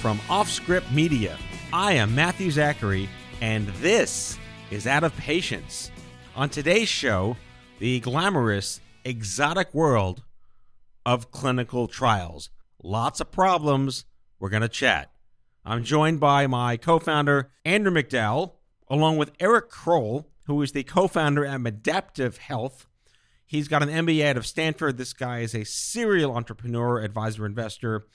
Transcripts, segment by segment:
From Offscript Media, I am Matthew Zachary, and this is Out of Patients. On today's show, the glamorous, exotic world of clinical trials. Lots of problems. We're going to chat. I'm joined by my co founder, Andrew MacDowell, along with Eric Kroll, who is the co founder at Medaptive Health. He's got an MBA out of Stanford. This guy is a serial entrepreneur, advisor, investor.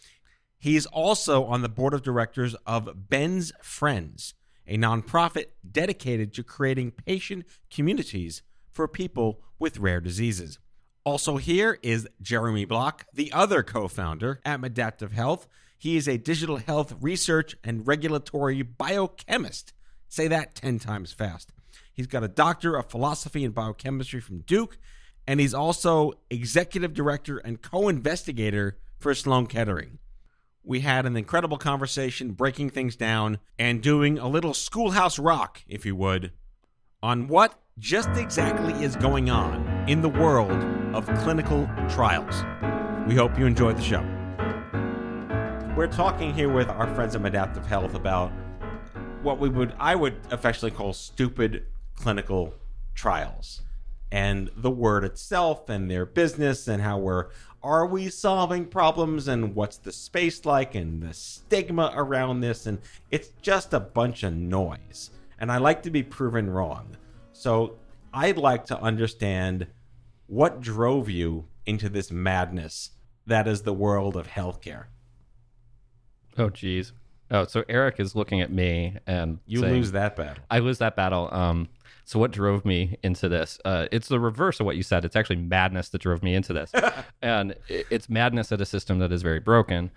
He's also on the board of directors of Ben's Friends, a nonprofit dedicated to creating patient communities for people with rare diseases. Also, here is Jeremy Block, the other co founder at Medaptive Health. He is a digital health research and regulatory biochemist. Say that 10 times fast. He's got a doctor of philosophy and biochemistry from Duke, and he's also executive director and co investigator for Sloan Kettering. We had an incredible conversation, breaking things down and doing a little schoolhouse rock, if you would, on what just exactly is going on in the world of clinical trials. We hope you enjoyed the show. We're talking here with our friends at Medaptive Health about what we would I would affectionately call stupid clinical trials and the word itself and their business and how we're are we solving problems and what's the space like and the stigma around this and it's just a bunch of noise and I like to be proven wrong. So I'd like to understand what drove you into this madness that is the world of healthcare. Oh, geez. Oh, so Eric is looking at me and You saying- lose that battle. I lose that battle. Um, so what drove me into this? Uh, it's the reverse of what you said. It's actually madness that drove me into this, and it's madness at a system that is very broken,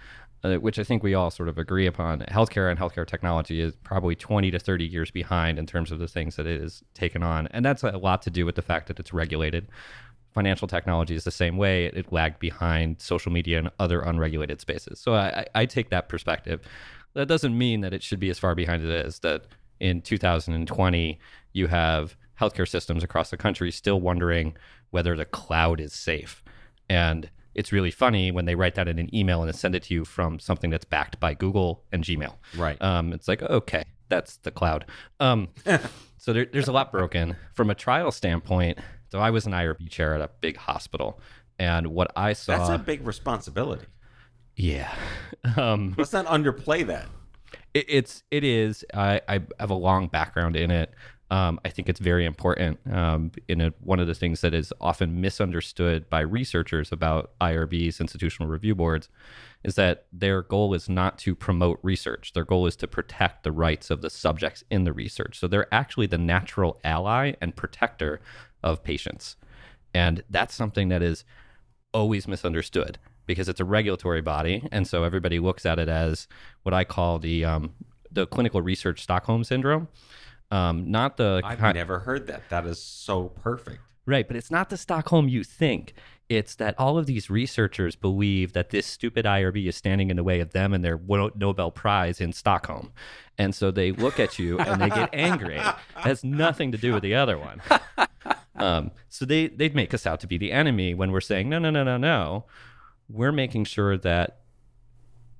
uh, which I think we all sort of agree upon. Healthcare and healthcare technology is probably 20 to 30 years behind in terms of the things that it has taken on, and that's a lot to do with the fact that it's regulated. Financial technology is the same way; it, it lagged behind social media and other unregulated spaces. So I, I I take that perspective. That doesn't mean that it should be as far behind as it is. That in 2020 you have healthcare systems across the country still wondering whether the cloud is safe. And it's really funny when they write that in an email and send it to you from something that's backed by Google and Gmail. Right. Um, it's like, okay, that's the cloud. Um, so there, there's a lot broken. From a trial standpoint, so I was an IRB chair at a big hospital. And what I saw. That's a big responsibility. yeah. Um, Let's not underplay that. it, it's it is. I, I have a long background in it. Um, I think it's very important. Um, one of the things that is often misunderstood by researchers about IRBs, institutional review boards, is that their goal is not to promote research. Their goal is to protect the rights of the subjects in the research. So they're actually the natural ally and protector of patients, and that's something that is always misunderstood because it's a regulatory body, and so everybody looks at it as what I call the um, the clinical research Stockholm syndrome. Um, not the I've ki- never heard that. That is so perfect. right, but it's not the Stockholm you think. It's that all of these researchers believe that this stupid IRB is standing in the way of them and their Nobel Prize in Stockholm, and so they look at you and they get angry. It has nothing to do with the other one. Um, so they they'd make us out to be the enemy when we're saying no, no, no, no, no. We're making sure that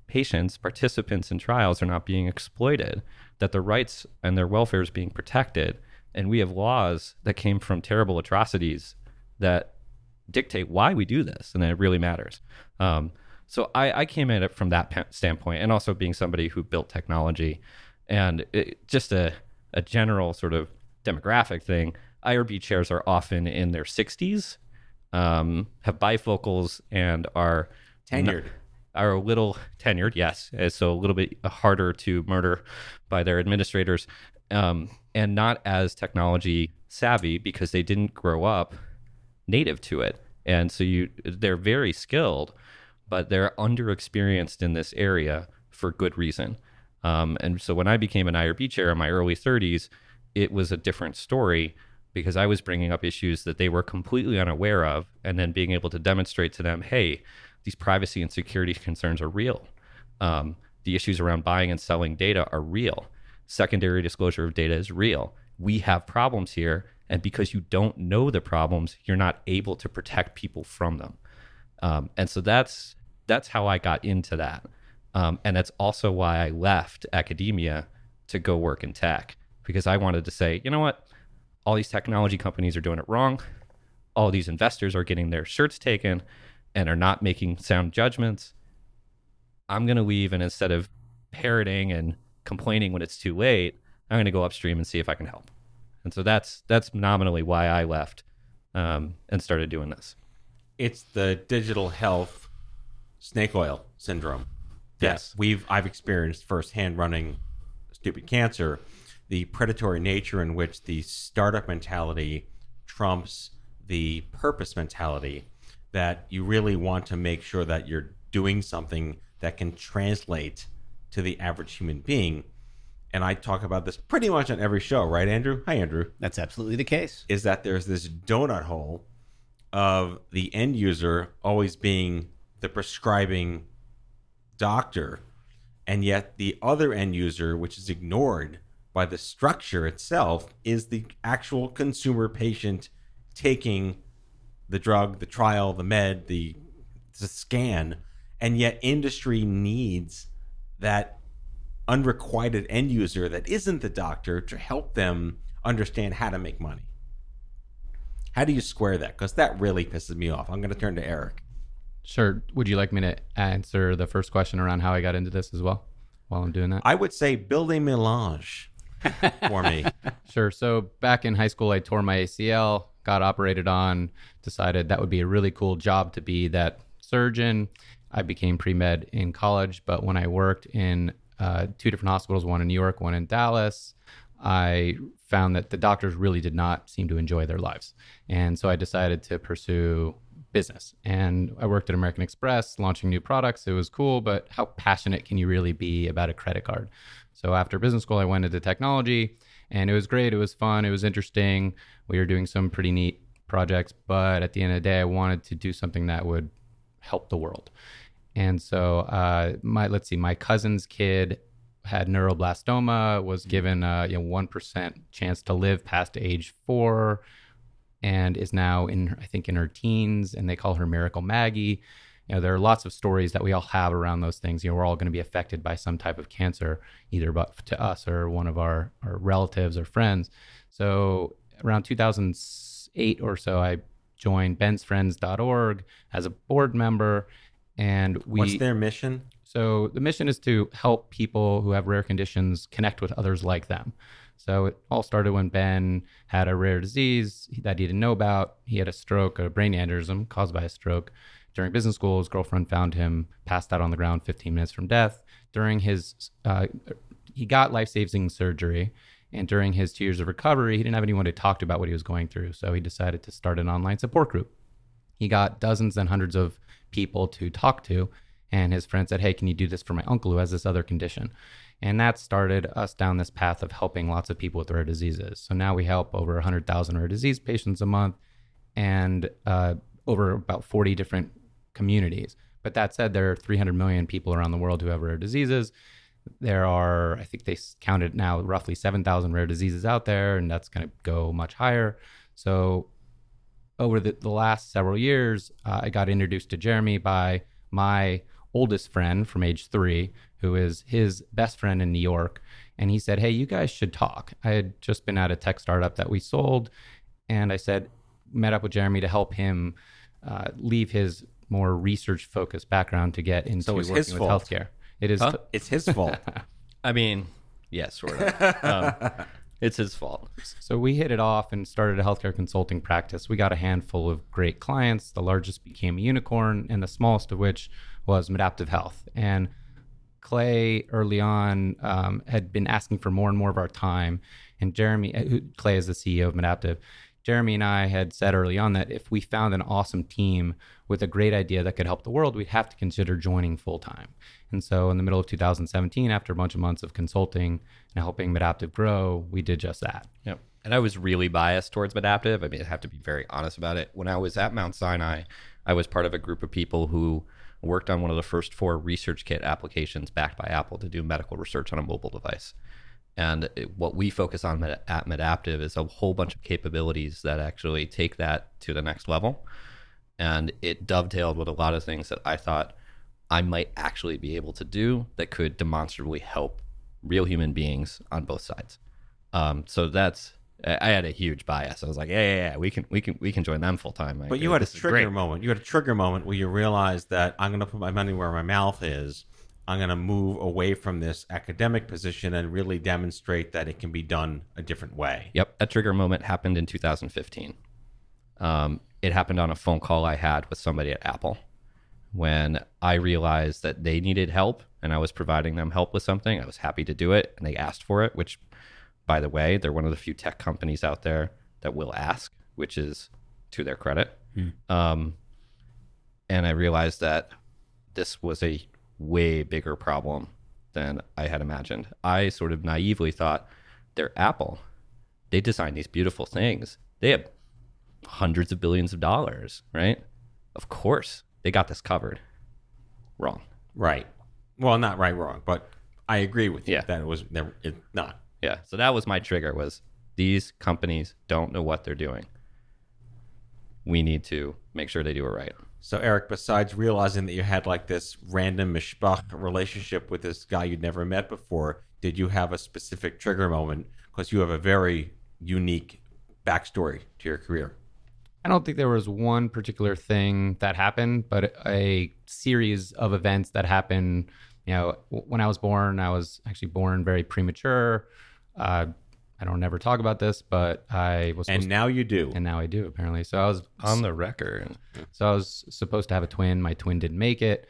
patients, participants in trials, are not being exploited, that their rights and their welfare is being protected, and we have laws that came from terrible atrocities that dictate why we do this, and that it really matters. Um, so I, I came at it from that standpoint, and also being somebody who built technology, and it, just a a general sort of demographic thing. IRB chairs are often in their 60s, um, have bifocals, and are Tenured. Are a little tenured, yes, uh, so a little bit harder to murder by their administrators, um, and not as technology savvy because they didn't grow up native to it. And so you they're very skilled, but they're underexperienced in this area for good reason. Um, and so when I became an IRB chair in my early 30s, it was a different story because I was bringing up issues that they were completely unaware of, and then being able to demonstrate to them, hey, these privacy and security concerns are real. Um, the issues around buying and selling data are real. Secondary disclosure of data is real. We have problems here, and because you don't know the problems, you're not able to protect people from them. Um, and so that's that's how I got into that, um, and that's also why I left academia to go work in tech because I wanted to say, you know what, all these technology companies are doing it wrong. All these investors are getting their shirts taken and are not making sound judgments. I'm going to leave and instead of parroting and complaining when it's too late, I'm going to go upstream and see if I can help. And so that's that's nominally why I left um, and started doing this. It's the digital health snake oil syndrome. Yes. we've I've experienced firsthand running stupid cancer, the predatory nature in which the startup mentality trumps the purpose mentality that you really want to make sure that you're doing something that can translate to the average human being. And I talk about this pretty much on every show, right, Andrew? Hi, Andrew. That's absolutely the case. Is that there's this donut hole of the end user always being the prescribing doctor, and yet the other end user, which is ignored by the structure itself, is the actual consumer patient taking the drug, the trial, the med, the, the scan, and yet industry needs that unrequited end user that isn't the doctor to help them understand how to make money. How do you square that? Because that really pisses me off. I'm going to turn to Eric. Sure. Would you like me to answer the first question around how I got into this as well while I'm doing that? I would say build a melange for me. Sure. So back in high school, I tore my ACL, got operated on, decided that would be a really cool job to be that surgeon. I became pre med in college, but when I worked in uh, two different hospitals, one in New York, one in Dallas, I found that the doctors really did not seem to enjoy their lives. And so I decided to pursue business. And I worked at American Express launching new products. It was cool, but how passionate can you really be about a credit card? So after business school, I went into technology and it was great. It was fun. It was interesting. We were doing some pretty neat projects, but at the end of the day, I wanted to do something that would help the world. And so, uh, my let's see, my cousin's kid had neuroblastoma, was given a you know one percent chance to live past age four, and is now in I think in her teens, and they call her Miracle Maggie. You know, there are lots of stories that we all have around those things. You know, we're all going to be affected by some type of cancer, either but to us or one of our, our relatives or friends. So around 2008 or so, I joined bensfriends.org as a board member, and we. What's their mission? So the mission is to help people who have rare conditions connect with others like them. So it all started when Ben had a rare disease that he didn't know about. He had a stroke, a brain aneurysm caused by a stroke. During business school, his girlfriend found him passed out on the ground 15 minutes from death. During his, uh, he got life saving surgery. And during his two years of recovery, he didn't have anyone to talk to about what he was going through. So he decided to start an online support group. He got dozens and hundreds of people to talk to. And his friend said, Hey, can you do this for my uncle who has this other condition? And that started us down this path of helping lots of people with rare diseases. So now we help over 100,000 rare disease patients a month and uh, over about 40 different communities. But that said, there are 300 million people around the world who have rare diseases. There are, I think they counted now, roughly 7,000 rare diseases out there, and that's going to go much higher. So over the, the last several years, uh, I got introduced to Jeremy by my oldest friend from age three, who is his best friend in New York. And he said, Hey, you guys should talk. I had just been at a tech startup that we sold. And I said, met up with Jeremy to help him uh, leave his more research focused background to get into So working with fault. healthcare. It is. Huh? It's his fault. I mean, yes, sort of. um, it's his fault. So we hit it off and started a healthcare consulting practice. We got a handful of great clients. The largest became a unicorn, and the smallest of which was Medaptive Health. And Clay early on um, had been asking for more and more of our time. And Jeremy, uh, Clay is the CEO of Medaptive. Jeremy and I had said early on that if we found an awesome team with a great idea that could help the world, we'd have to consider joining full time. And so, in the middle of 2017, after a bunch of months of consulting and helping Medaptive grow, we did just that. Yep. And I was really biased towards Medaptive. I mean, I have to be very honest about it. When I was at Mount Sinai, I was part of a group of people who worked on one of the first four ResearchKit applications backed by Apple to do medical research on a mobile device. And what we focus on at Medaptive is a whole bunch of capabilities that actually take that to the next level. And it dovetailed with a lot of things that I thought I might actually be able to do that could demonstrably help real human beings on both sides. Um, so that's I had a huge bias. I was like, yeah, yeah, yeah, we can, we can, we can join them full time. But you had a trigger moment. You had a trigger moment where you realized that I'm going to put my money where my mouth is. I'm going to move away from this academic position and really demonstrate that it can be done a different way. Yep, that trigger moment happened in 2015. Um, it happened on a phone call I had with somebody at Apple when I realized that they needed help and I was providing them help with something. I was happy to do it, and they asked for it. Which, by the way, they're one of the few tech companies out there that will ask, which is to their credit. Um, and I realized that this was a way bigger problem than I had imagined. I sort of naively thought they're Apple. They design these beautiful things. They have hundreds of billions of dollars, right? Of course, they got this covered. Wrong. Right. Well, not right, wrong, but I agree with you Yeah. that it was never it, not. Yeah. So that was my trigger was these companies don't know what they're doing. We need to make sure they do it right. So, Eric, besides realizing that you had like this random mishpach relationship with this guy you'd never met before, did you have a specific trigger moment? Because you have a very unique backstory to your career. I don't think there was one particular thing that happened, but a series of events that happened. You know, when I was born, I was actually born very premature. Uh, I don't ever talk about this, but I was And supposed now you do. and now I do apparently. So I was On the record. so I was supposed to have a twin. My twin didn't make it.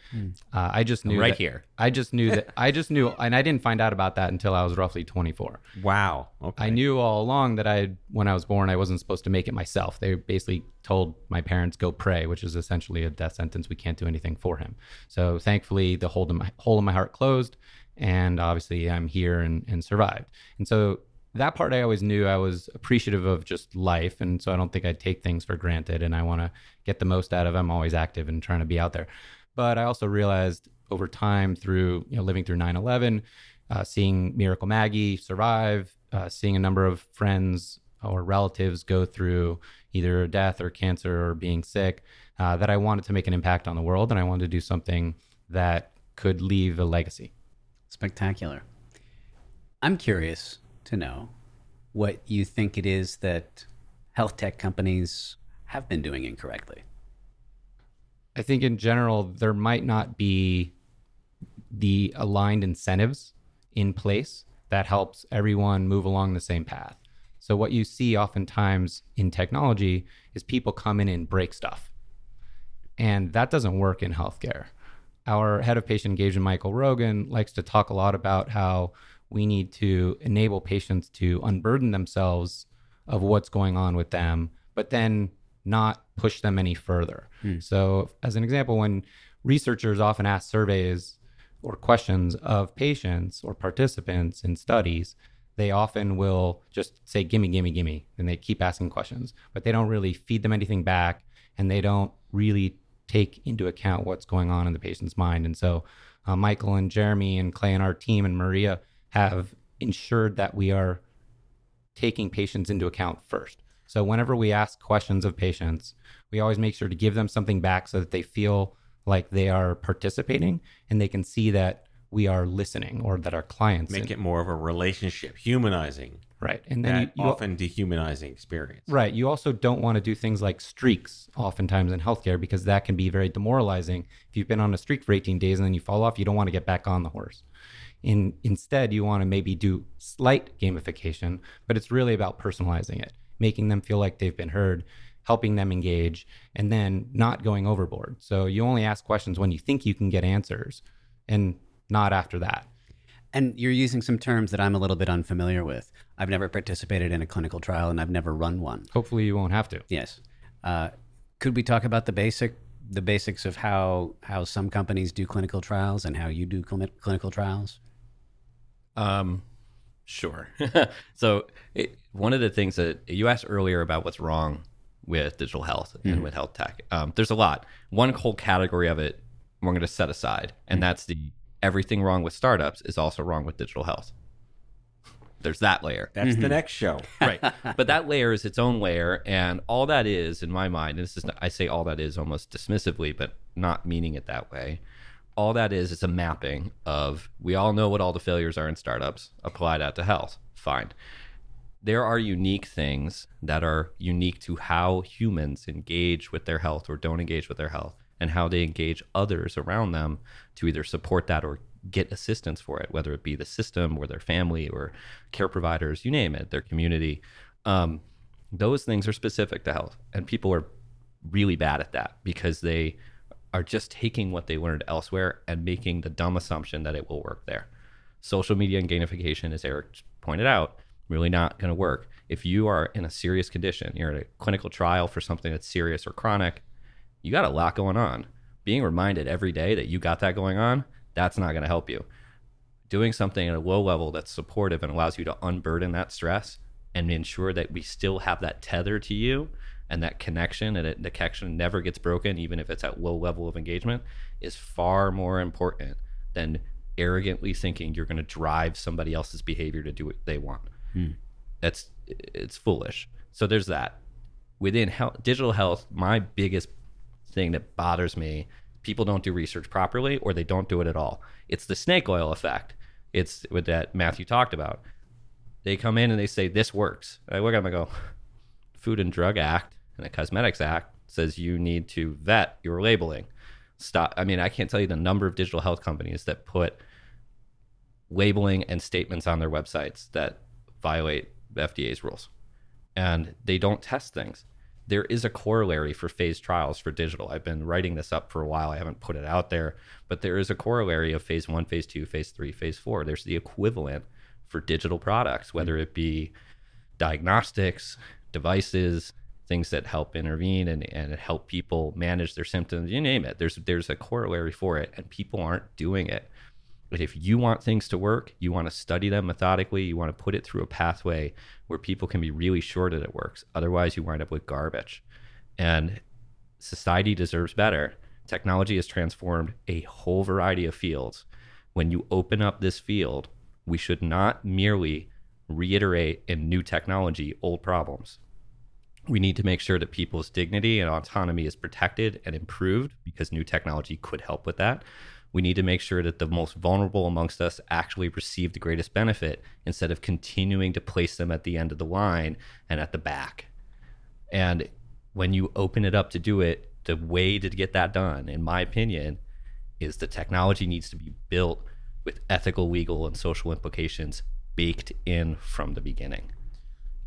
Uh, I just knew Right that- here. I just knew that I just knew, and I didn't find out about that until I was roughly 24. wow. Okay. I knew all along that I, when I was born, I wasn't supposed to make it myself. They basically told my parents go pray, which is essentially a death sentence. We can't do anything for him. So thankfully, the hole in my hole in my heart closed, and obviously, I'm here and, and survived. And so that part, I always knew I was appreciative of just life, and so I don't think I'd take things for granted. And I want to get the most out of. I'm always active and trying to be out there. But I also realized over time through you know living through 9/11, uh, seeing Miracle Maggie survive, uh, seeing a number of friends or relatives go through either death or cancer or being sick, uh, that I wanted to make an impact on the world and I wanted to do something that could leave a legacy. Spectacular. I'm curious to know what you think it is that health tech companies have been doing incorrectly. I think in general, there might not be the aligned incentives in place that helps everyone move along the same path. So, what you see oftentimes in technology is people come in and break stuff. And that doesn't work in healthcare. Our head of patient engagement, Michael Rogan, likes to talk a lot about how we need to enable patients to unburden themselves of what's going on with them, but then not push them any further. So, as an example, when researchers often ask surveys or questions of patients or participants in studies, they often will just say, Gimme, gimme, gimme. And they keep asking questions, but they don't really feed them anything back and they don't really take into account what's going on in the patient's mind. And so, uh, Michael and Jeremy and Clay and our team and Maria have ensured that we are taking patients into account first. So whenever we ask questions of patients, we always make sure to give them something back so that they feel like they are participating and they can see that we are listening or that our clients Make it more of a relationship, humanizing right. And then you, you often dehumanizing experience. Right. You also don't want to do things like streaks oftentimes in healthcare because that can be very demoralizing. If you've been on a streak for 18 days and then you fall off, you don't want to get back on the horse. In instead, you want to maybe do slight gamification, but it's really about personalizing it, making them feel like they've been heard, helping them engage, and then not going overboard. So you only ask questions when you think you can get answers and not after that. And you're using some terms that I'm a little bit unfamiliar with. I've never participated in a clinical trial and I've never run one. Hopefully, you won't have to. Yes. Uh, could we talk about the basic the basics of how how some companies do clinical trials and how you do cli- clinical trials? Um, sure. so it, one of the things that you asked earlier about what's wrong with digital health and with health tech, um, there's a lot. One whole category of it we're going to set aside, and that's the everything wrong with startups is also wrong with digital health. There's that layer. That's the next show. right but that layer is its own layer and all that is in my mind and this is i say all that is almost dismissively but not meaning it that way all that is is a mapping of we all know what all the failures are in startups apply that to health fine there are unique things that are unique to how humans engage with their health or don't engage with their health and how they engage others around them to either support that or get assistance for it, whether it be the system or their family or care providers, you name it, their community. Um, those things are specific to health, and people are really bad at that because they are just taking what they learned elsewhere and making the dumb assumption that it will work there. Social media and gamification, as Eric pointed out, really not going to work. If you are in a serious condition, you're in a clinical trial for something that's serious or chronic, you got a lot going on. Being reminded every day that you got that going on, that's not going to help you. Doing something at a low level that's supportive and allows you to unburden that stress and ensure that we still have that tether to you and that connection and it, the connection never gets broken, even if it's at low level of engagement, is far more important than arrogantly thinking you're going to drive somebody else's behavior to do what they want. Hmm. That's it's foolish. So there's that. Within health, digital health, my biggest thing that bothers me people don't do research properly or they don't do it at all it's the snake oil effect it's what that matthew talked about they come in and they say this works i look at them and go food and drug act and the cosmetics act says you need to vet your labeling stop i mean i can't tell you the number of digital health companies that put labeling and statements on their websites that violate fda's rules and they don't test things there is a corollary for phase trials for digital. I've been writing this up for a while. I haven't put it out there, but there is a corollary of phase one, phase two, phase three, phase four. There's the equivalent for digital products, whether it be diagnostics, devices, things that help intervene and, and help people manage their symptoms, you name it. There's there's a corollary for it, and people aren't doing it. But if you want things to work, you want to study them methodically, you want to put it through a pathway where people can be really sure that it works. Otherwise, you wind up with garbage. And society deserves better. Technology has transformed a whole variety of fields. When you open up this field, we should not merely reiterate in new technology old problems. We need to make sure that people's dignity and autonomy is protected and improved because new technology could help with that we need to make sure that the most vulnerable amongst us actually receive the greatest benefit instead of continuing to place them at the end of the line and at the back. And when you open it up to do it, the way to get that done, in my opinion, is the technology needs to be built with ethical, legal, and social implications baked in from the beginning.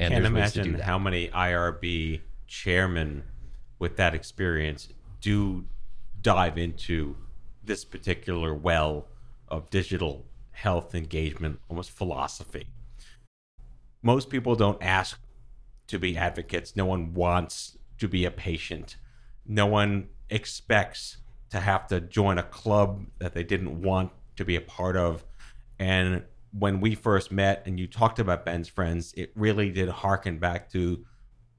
And Can't there's ways to do imagine how many IRB chairmen with that experience do dive into this particular well of digital health engagement, almost philosophy. Most people don't ask to be advocates. No one wants to be a patient. No one expects to have to join a club that they didn't want to be a part of. And when we first met and you talked about Ben's friends, it really did harken back to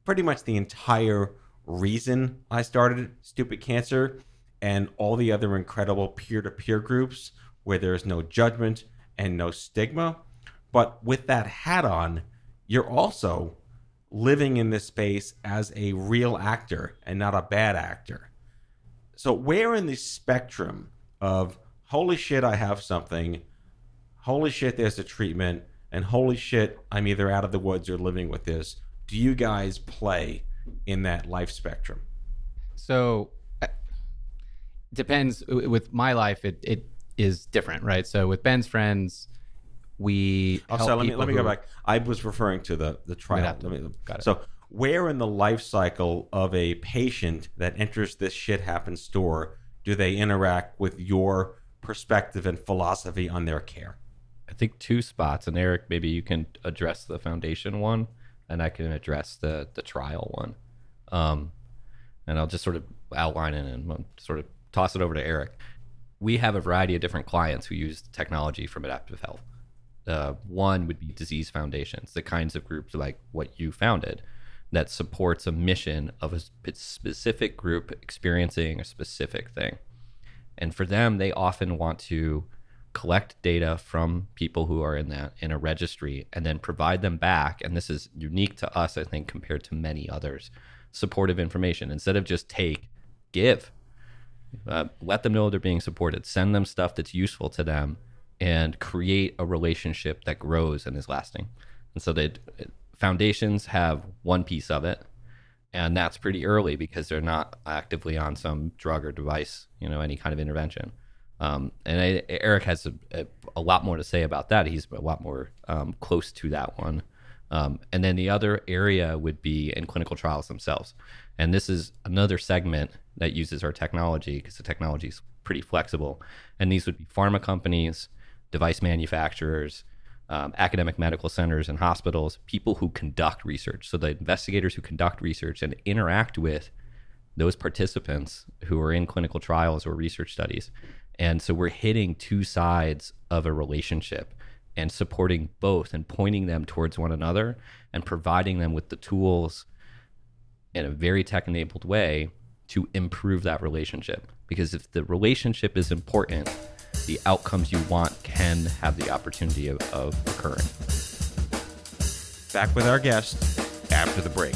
pretty much the entire reason I started Stupid Cancer and all the other incredible peer to peer groups where there's no judgment and no stigma. But with that hat on, you're also living in this space as a real actor and not a bad actor. So, where in the spectrum of holy shit, I have something, holy shit, there's a treatment, and holy shit, I'm either out of the woods or living with this, do you guys play in that life spectrum? So uh, depends with my life it, it is different right so with ben's friends we Oh, help so let me let me go back. I was referring to the the trial. Let me- got it. So where in the life cycle of a patient that enters this shit happens store do they interact with your perspective and philosophy on their care? I think two spots, and Eric, maybe you can address the foundation one, and I can address the the trial one. Um, and I'll just sort of outline it and sort of toss it over to Eric. We have a variety of different clients who use technology from Medaptive Health. Uh, one would be disease foundations, the kinds of groups like what you founded that supports a mission of a specific group experiencing a specific thing. And for them, they often want to collect data from people who are in that in a registry and then provide them back. And this is unique to us, I think, compared to many others. Supportive information instead of just take, give. Uh, let them know they're being supported. Send them stuff that's useful to them, and create a relationship that grows and is lasting. And so they foundations have one piece of it, and that's pretty early because they're not actively on some drug or device, you know, any kind of intervention. Um, and I, Eric has a, a, a, lot more to say about that. He's a lot more um, close to that one. Um, and then the other area would be in clinical trials themselves. And this is another segment that uses our technology because the technology is pretty flexible. And these would be pharma companies, device manufacturers, um, academic medical centers and hospitals, people who conduct research. So the investigators who conduct research and interact with those participants who are in clinical trials or research studies. And so we're hitting two sides of a relationship and supporting both and pointing them towards one another and providing them with the tools in a very tech enabled way to improve that relationship. Because if the relationship is important, the outcomes you want can have the opportunity of, of occurring. Back with our guest after the break.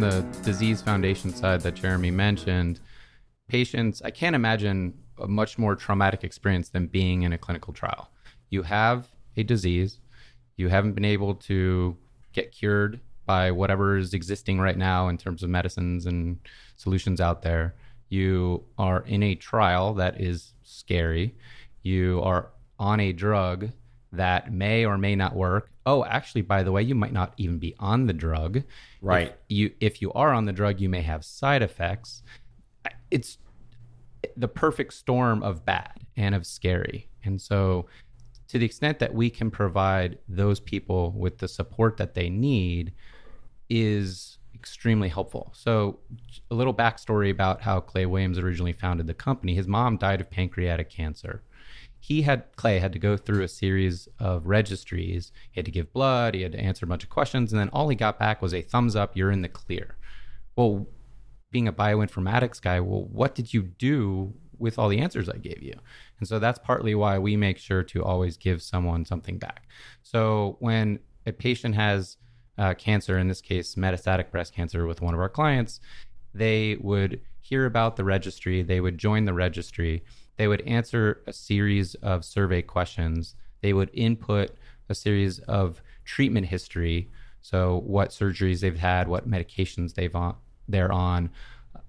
The disease foundation side that Jeremy mentioned, patients, I can't imagine a much more traumatic experience than being in a clinical trial. You have a disease, you haven't been able to get cured by whatever is existing right now in terms of medicines and solutions out there. You are in a trial that is scary. You are on a drug that may or may not work. Oh, actually, by the way, you might not even be on the drug. Right. If you if you are on the drug, you may have side effects. It's the perfect storm of bad and of scary. And so to the extent that we can provide those people with the support that they need is extremely helpful. So, a little backstory about how Clay Williams originally founded the company. His mom died of pancreatic cancer he had Clay had to go through a series of registries. He had to give blood, he had to answer a bunch of questions, and then all he got back was a thumbs up, you're in the clear. Well, being a bioinformatics guy, well, what did you do with all the answers I gave you? And so that's partly why we make sure to always give someone something back. So when a patient has uh, cancer, in this case, metastatic breast cancer with one of our clients, they would hear about the registry, they would join the registry they would answer a series of survey questions. They would input a series of treatment history. So, what surgeries they've had, what medications they've on, they're on,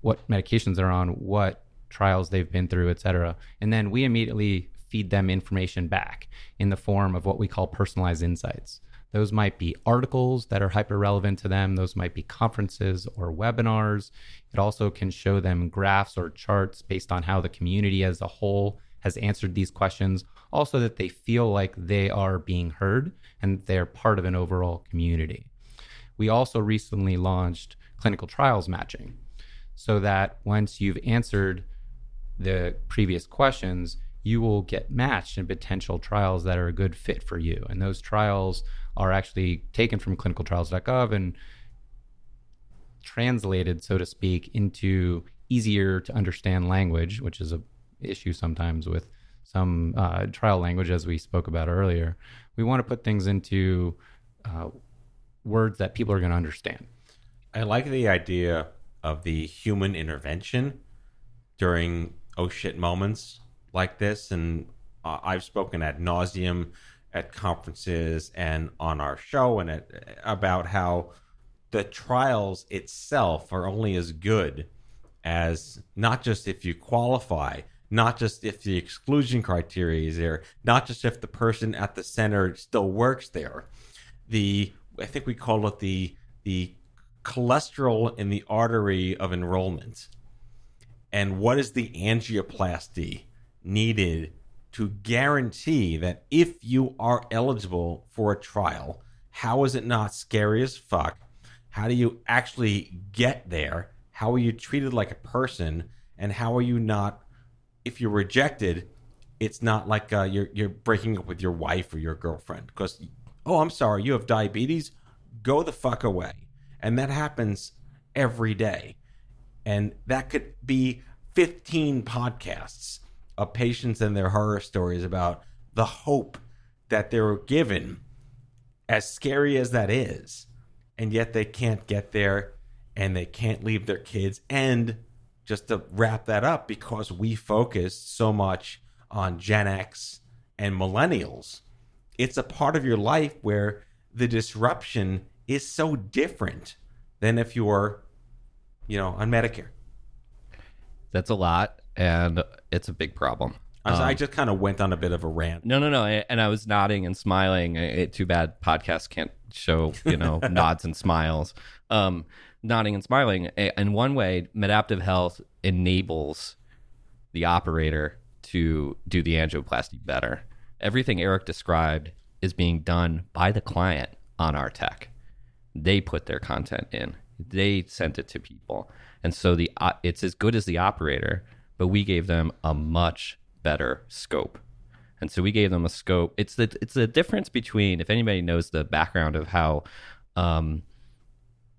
what medications they're on, what trials they've been through, et cetera. And then we immediately feed them information back in the form of what we call personalized insights. Those might be articles that are hyper relevant to them. Those might be conferences or webinars. It also can show them graphs or charts based on how the community as a whole has answered these questions. Also, that they feel like they are being heard and they're part of an overall community. We also recently launched clinical trials matching so that once you've answered the previous questions, you will get matched in potential trials that are a good fit for you. And those trials are actually taken from clinicaltrials.gov and translated, so to speak, into easier to understand language, which is a issue sometimes with some uh, trial language, as we spoke about earlier. We want to put things into uh, words that people are going to understand. I like the idea of the human intervention during oh shit moments like this, and uh, I've spoken at nauseum at conferences and on our show and at, about how the trials itself are only as good as not just if you qualify, not just if the exclusion criteria is there, not just if the person at the center still works there. The I think we call it the the cholesterol in the artery of enrollment. And what is the angioplasty needed to guarantee that if you are eligible for a trial, how is it not scary as fuck? How do you actually get there? How are you treated like a person? And how are you not, if you're rejected, it's not like uh, you're you're breaking up with your wife or your girlfriend because oh I'm sorry you have diabetes, go the fuck away, and that happens every day, and that could be 15 podcasts of patients and their horror stories about the hope that they were given, as scary as that is, and yet they can't get there and they can't leave their kids. And just to wrap that up, because we focused so much on Gen X and millennials, it's a part of your life where the disruption is so different than if you were, you know, on Medicare. That's a lot, and it's a big problem. I, I Um, just kind of went on a bit of a rant. No, no, no. And I was nodding and smiling. It, too bad podcasts can't show, you know, nods and smiles. Um, nodding and smiling. In one way, Medaptive Health enables the operator to do the angioplasty better. Everything Eric described is being done by the client on our tech. They put their content in. They sent it to people, and so the uh, it's as good as the operator, but we gave them a much better scope. And so we gave them a scope. It's the it's the difference between if anybody knows the background of how um,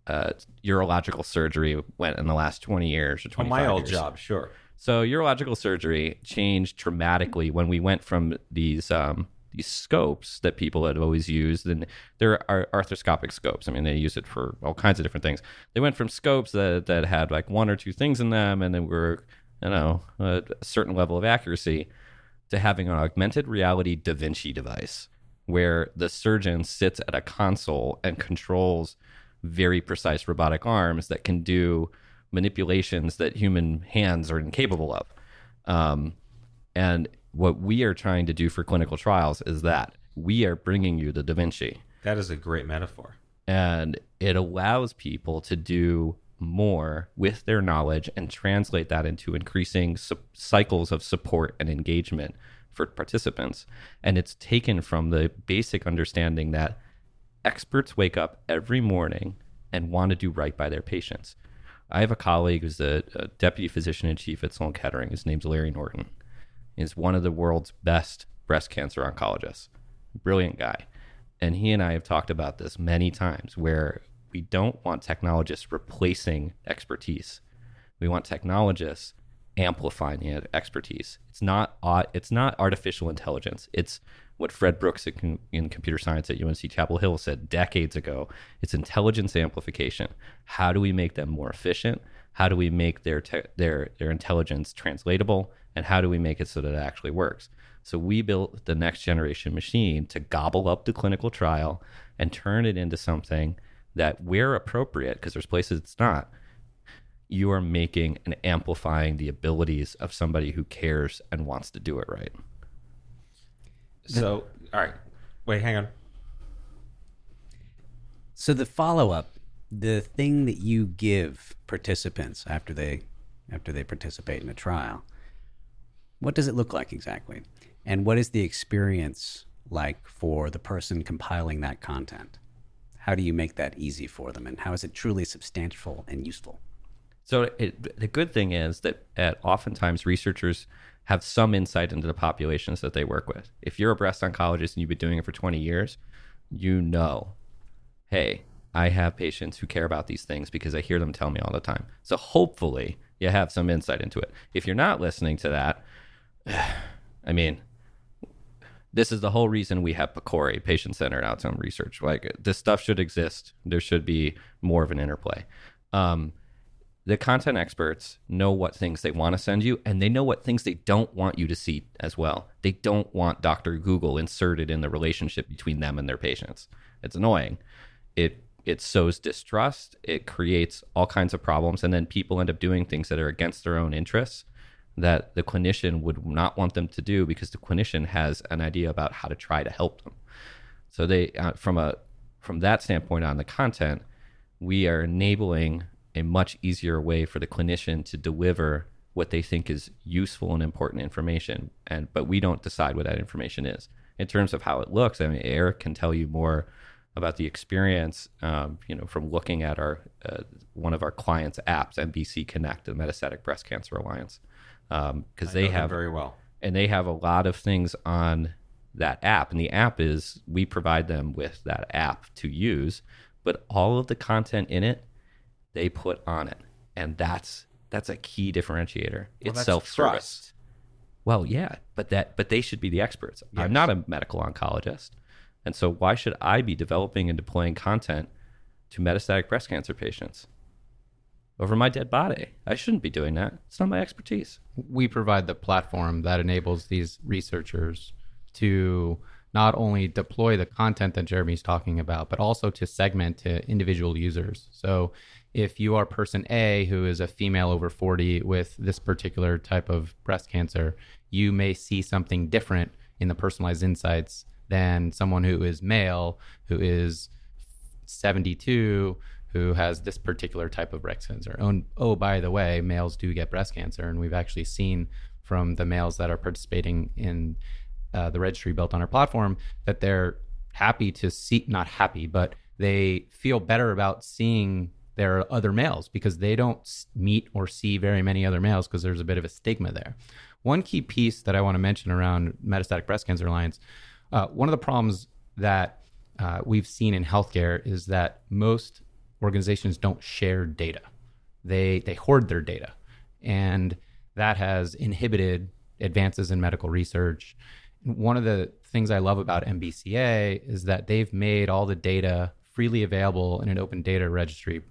uh, urological surgery went in the last twenty years or twenty my old years. job, sure. So urological surgery changed dramatically when we went from these um, these scopes that people had always used, and there are arthroscopic scopes. I mean, they use it for all kinds of different things. They went from scopes that that had like one or two things in them, and they were you know a certain level of accuracy, to having an augmented reality Da Vinci device, where the surgeon sits at a console and controls very precise robotic arms that can do manipulations that human hands are incapable of. Um, and what we are trying to do for clinical trials is that we are bringing you the Da Vinci, That is a great metaphor. and it allows people to do more with their knowledge and translate that into increasing su- cycles of support and engagement for participants. And it's taken from the basic understanding that experts wake up every morning and want to do right by their patients. I have a colleague who's a, a deputy physician in chief at Sloan Kettering. His name's Larry Norton. He's one of the world's best breast cancer oncologists. Brilliant guy. And he and I have talked about this many times where we don't want technologists replacing expertise. We want technologists amplifying expertise. It's not it's not artificial intelligence. It's what Fred Brooks in, in computer science at UNC Chapel Hill said decades ago. It's intelligence amplification. How do we make them more efficient? How do we make their te- their their intelligence translatable? And how do we make it so that it actually works? So we built the next generation machine to gobble up the clinical trial and turn it into something that where appropriate, because there's places it's not, you are making and amplifying the abilities of somebody who cares and wants to do it right. So, all right. Wait, hang on. So the follow up, the thing that you give participants after they after they participate in a trial, what does it look like exactly? And what is the experience like for the person compiling that content? How do you make that easy for them and how is it truly substantial and useful? So it, the good thing is that at oftentimes researchers have some insight into the populations that they work with. If you're a breast oncologist and you've been doing it for 20 years, you know, hey, I have patients who care about these things because I hear them tell me all the time. So hopefully you have some insight into it. If you're not listening to that, I mean, this is the whole reason we have PCORI, patient centered outcome research. Like this stuff should exist. There should be more of an interplay. Um, the content experts know what things they want to send you and they know what things they don't want you to see as well. They don't want Dr. Google inserted in the relationship between them and their patients. It's annoying. It it sows distrust, it creates all kinds of problems and then people end up doing things that are against their own interests that the clinician would not want them to do because the clinician has an idea about how to try to help them. So they uh, from a from that standpoint on the content, we are enabling a much easier way for the clinician to deliver what they think is useful and important information. And but we don't decide what that information is. In terms of how it looks i mean eric can tell you more about the experience um, you know from looking at our uh, one of our clients apps mbc connect the metastatic breast cancer alliance because um, they have very well and they have a lot of things on that app and the app is we provide them with that app to use but all of the content in it they put on it, and that's that's a key differentiator. Well, it's self service. trust. Well, yeah, but that but they should be the experts. Yes. I'm not a medical oncologist, and so why should I be developing and deploying content to metastatic breast cancer patients over my dead body? I shouldn't be doing that. It's not my expertise. we provide the platform that enables these researchers to not only deploy the content that Jeremy's talking about, but also to segment to individual users. So if you are person A who is a female over 40 with this particular type of breast cancer, you may see something different in the personalized insights than someone who is male, who is 72, who has this particular type of breast cancer. Oh, oh, by the way, males do get breast cancer. And we've actually seen from the males that are participating in uh, the registry built on our platform that they're happy to see, not happy, but they feel better about seeing their other males because they don't meet or see very many other males because there's a bit of a stigma there. One key piece that I want to mention around Metastatic Breast Cancer Alliance, uh, one of the problems that uh, we've seen in healthcare is that most organizations don't share data. They they hoard their data, and that has inhibited advances in medical research. One of the things I love about MBCA is that they've made all the data freely available in an open data registry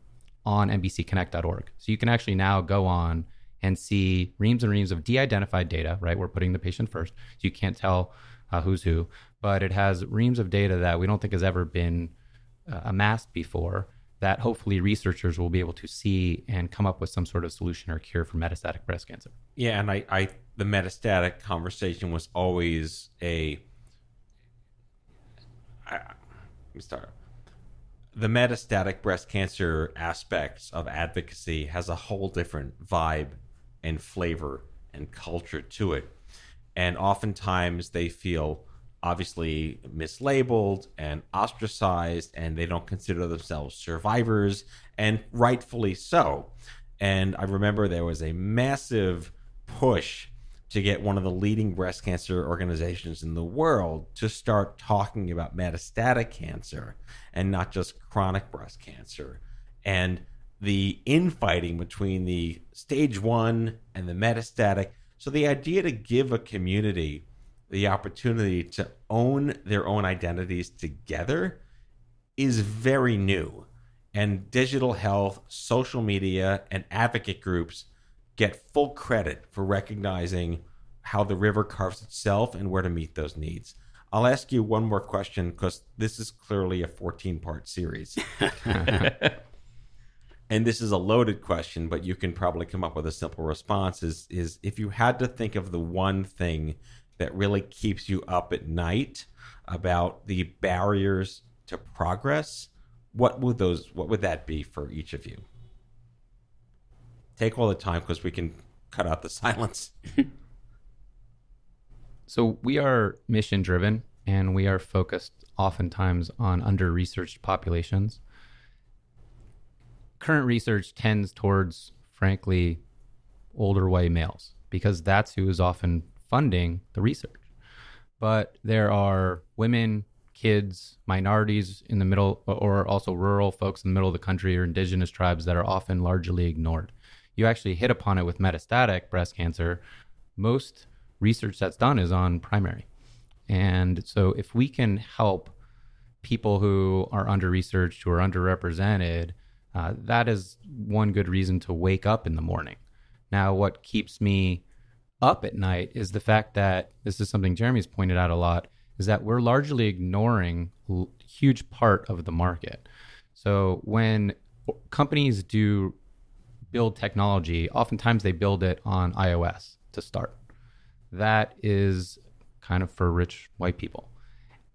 on mbcconnect.org. So you can actually now go on and see reams and reams of de-identified data, right? We're putting the patient first. So you can't tell uh, who's who, but it has reams of data that we don't think has ever been uh, amassed before that hopefully researchers will be able to see and come up with some sort of solution or cure for metastatic breast cancer. Yeah, and I, I the metastatic conversation was always a. I, let me start. The metastatic breast cancer aspects of advocacy has a whole different vibe and flavor and culture to it, and oftentimes they feel obviously mislabeled and ostracized and they don't consider themselves survivors and rightfully so. And i remember there was a massive push to get one of the leading breast cancer organizations in the world to start talking about metastatic cancer and not just chronic breast cancer. And the infighting between the stage 1 and the metastatic so the idea to give a community the opportunity to own their own identities together is very new. And digital health, social media, and advocate groups get full credit for recognizing how the river carves itself and where to meet those needs. I'll ask you one more question because this is clearly a 14 part series. and this is a loaded question, but you can probably come up with a simple response is is if you had to think of the one thing that really keeps you up at night about the barriers to progress, what would those what would that be for each of you? Take all the time because we can cut out the silence. So we are mission driven and we are focused oftentimes on under researched populations. Current research tends towards, frankly, older white males because that's who is often funding the research. But there are women, kids, minorities in the middle, or also rural folks in the middle of the country or indigenous tribes that are often largely ignored. You actually hit upon it with metastatic breast cancer. Most research that's done is on primary. And so if we can help people who are under researched, who are underrepresented, uh, that is one good reason to wake up in the morning. Now, what keeps me up at night is the fact that this is something Jeremy's pointed out a lot is that we're largely ignoring a huge part of the market. So when companies do build technology, oftentimes they build it on iOS to start. That is kind of for rich white people.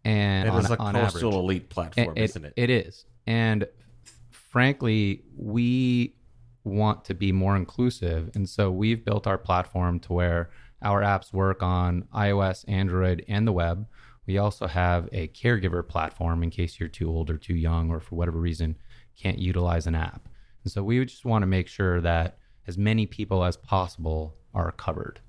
And It on, is a coastal average. elite platform, isn't it? It is. And frankly, we want to be more inclusive. And so we've built our platform to where our apps work on iOS, Android, and the web. We also have a caregiver platform in case you're too old or too young or for whatever reason can't utilize an app. And so we just want to make sure that as many people as possible are covered.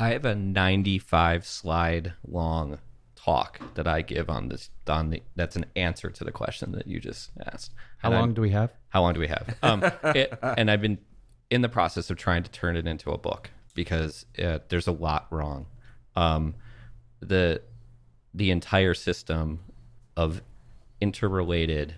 I have a 95 slide long talk that I give on this on the that's an answer to the question that you just asked. How And I'm- long do we have? How long do we have? Um, it, and I've been in the process of trying to turn it into a book because uh, there's a lot wrong. Um, the the entire system of interrelated,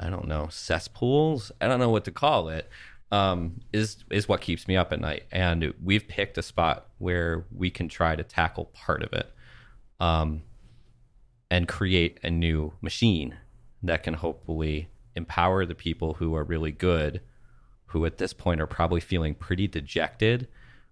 I don't know, cesspools. I don't know what to call it. Um, is is what keeps me up at night, and we've picked a spot where we can try to tackle part of it, um, and create a new machine that can hopefully empower the people who are really good, who at this point are probably feeling pretty dejected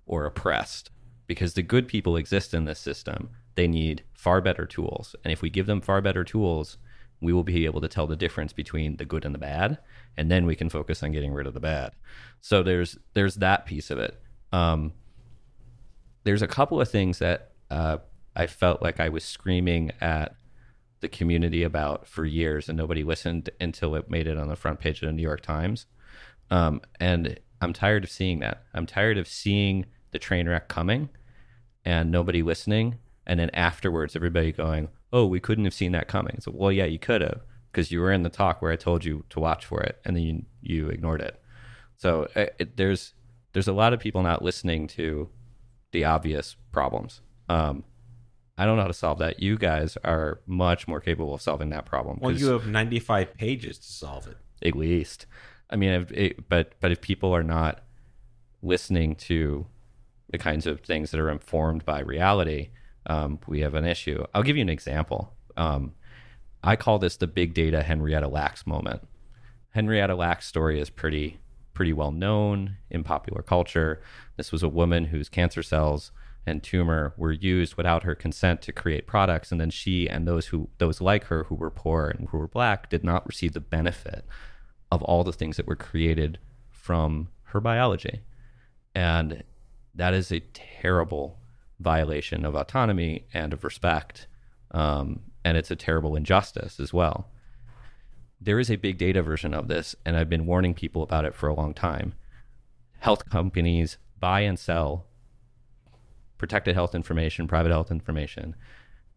or oppressed, because the good people exist in this system. They need far better tools, and if we give them far better tools, we will be able to tell the difference between the good and the bad, and then we can focus on getting rid of the bad. So there's there's that piece of it. Um, there's a couple of things that uh, I felt like I was screaming at the community about for years, and nobody listened until it made it on the front page of the New York Times. Um, and I'm tired of seeing that. I'm tired of seeing the train wreck coming and nobody listening, and then afterwards everybody going, "Oh, we couldn't have seen that coming." So, well, yeah, you could have because you were in the talk where I told you to watch for it, and then you, you ignored it. So uh, it, there's there's a lot of people not listening to the obvious problems. Um, I don't know how to solve that. You guys are much more capable of solving that problem. Well, you have 95 pages to solve it. at least. I mean, it, but but if people are not listening to the kinds of things that are informed by reality, um, we have an issue. I'll give you an example. Um, I call this the big data Henrietta Lacks moment. Henrietta Lacks' story is pretty pretty well known in popular culture. This was a woman whose cancer cells and tumor were used without her consent to create products, and then she and those who those like her who were poor and who were black did not receive the benefit of all the things that were created from her biology. And that is a terrible violation of autonomy and of respect. Um, and it's a terrible injustice as well. There is a big data version of this, and I've been warning people about it for a long time. Health companies buy and sell protected health information, private health information,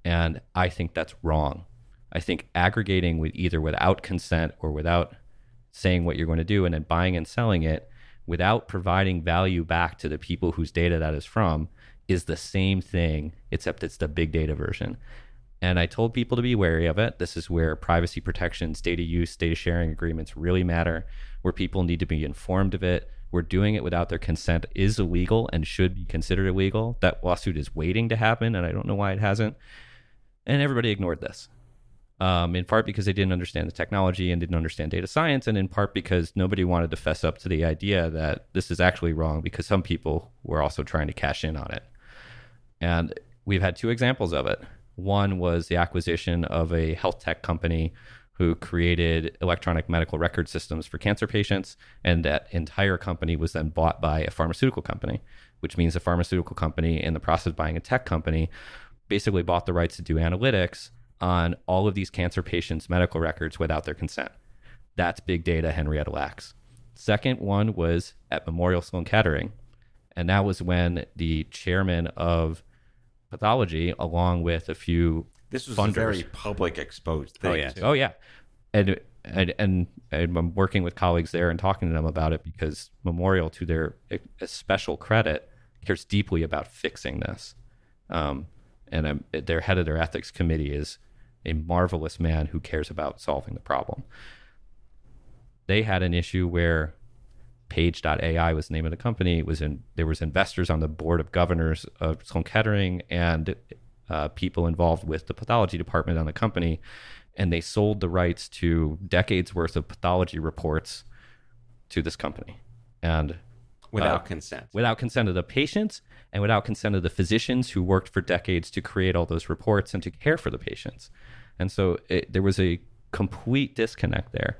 and I think that's wrong. I think aggregating with either without consent or without saying what you're going to do and then buying and selling it without providing value back to the people whose data that is from is the same thing, except it's the big data version. And I told people to be wary of it. This is where privacy protections, data use, data sharing agreements really matter, where people need to be informed of it. Where doing it without their consent is illegal and should be considered illegal. That lawsuit is waiting to happen, and I don't know why it hasn't. And everybody ignored this. Um, in part because they didn't understand the technology and didn't understand data science, and in part because nobody wanted to fess up to the idea that this is actually wrong because some people were also trying to cash in on it. And we've had two examples of it. One was the acquisition of a health tech company who created electronic medical record systems for cancer patients. And that entire company was then bought by a pharmaceutical company, which means a pharmaceutical company, in the process of buying a tech company, basically bought the rights to do analytics on all of these cancer patients' medical records without their consent. That's big data Henrietta Lacks. Second one was at Memorial Sloan Kettering. And that was when the chairman of pathology, along with a few This was funders, a very public exposed thing. Oh, yeah. too. Oh yeah, and, and and and I'm working with colleagues there and talking to them about it because Memorial, to their special credit, cares deeply about fixing this. Um, and I'm, their head of their ethics committee is a marvelous man who cares about solving the problem. They had an issue where Paige.ai was the name of the company. It was in there was investors on the board of governors of Sloan Kettering and uh, people involved with the pathology department on the company, and they sold the rights to decades worth of pathology reports to this company, and Without uh, consent. without consent of the patients and without consent of the physicians who worked for decades to create all those reports and to care for the patients. And so it, there was a complete disconnect there.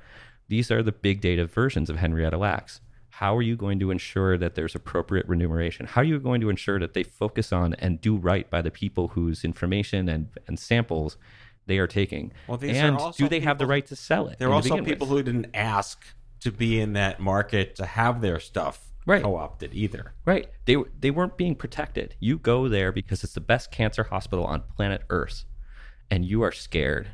These are the big data versions of Henrietta Lacks. How are you going to ensure that there's appropriate remuneration? How are you going to ensure that they focus on and do right by the people whose information and, and samples they are taking? Well, these are and also do they have the right to sell it? There are also begin with? people who didn't ask to be in that market to have their stuff Right. co-opted either. Right. They they weren't being protected. You go there because it's the best cancer hospital on planet Earth and you are scared.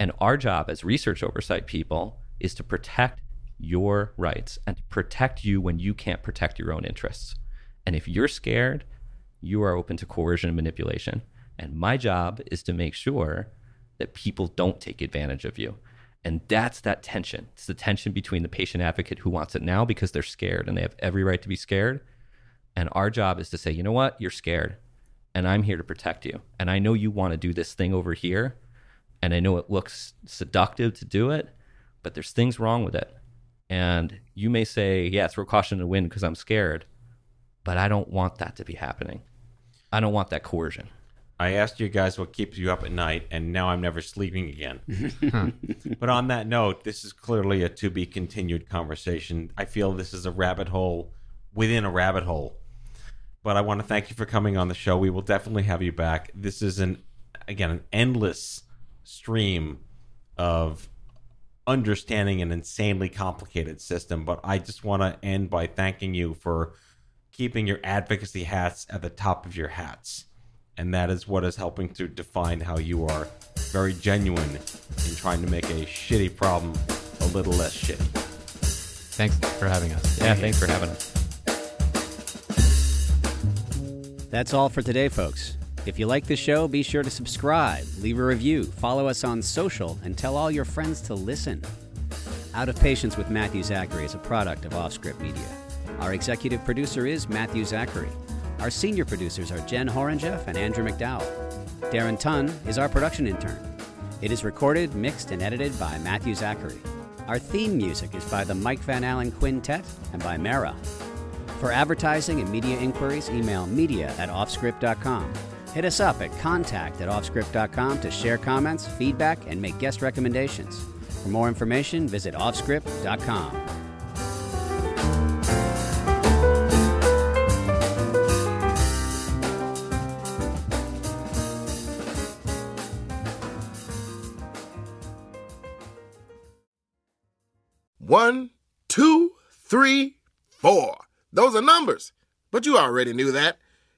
And our job as research oversight people is to protect your rights and protect you when you can't protect your own interests. And if you're scared, you are open to coercion and manipulation. And my job is to make sure that people don't take advantage of you. And that's that tension. It's the tension between the patient advocate who wants it now because they're scared and they have every right to be scared. And our job is to say, you know what? You're scared. And I'm here to protect you. And I know you want to do this thing over here. And I know it looks seductive to do it, but there's things wrong with it. And you may say, yeah, throw caution to the wind because I'm scared. But I don't want that to be happening. I don't want that coercion. I asked you guys what keeps you up at night, and now I'm never sleeping again. but on that note, this is clearly a to be continued conversation. I feel this is a rabbit hole within a rabbit hole. But I want to thank you for coming on the show. We will definitely have you back. This is an again an endless stream of understanding an insanely complicated system. But I just want to end by thanking you for keeping your advocacy hats at the top of your hats. And that is what is helping to define how you are very genuine in trying to make a shitty problem a little less shitty. Thanks for having us. Yeah, thanks for having us. That's all for today, folks. If you like the show, be sure to subscribe, leave a review, follow us on social, and tell all your friends to listen. Out of Patients with Matthew Zachary is a product of Offscript Media. Our executive producer is Matthew Zachary. Our senior producers are Jen Horangeff and Andrew MacDowell. Darren Tunn is our production intern. It is recorded, mixed, and edited by Matthew Zachary. Our theme music is by the Mike Van Allen Quintet and by Mara. For advertising and media inquiries, email media at offscript.com. Hit us up at contact at offscript.com to share comments, feedback, and make guest recommendations. For more information, visit offscript.com. One, two, three, four. Those are numbers. But you already knew that.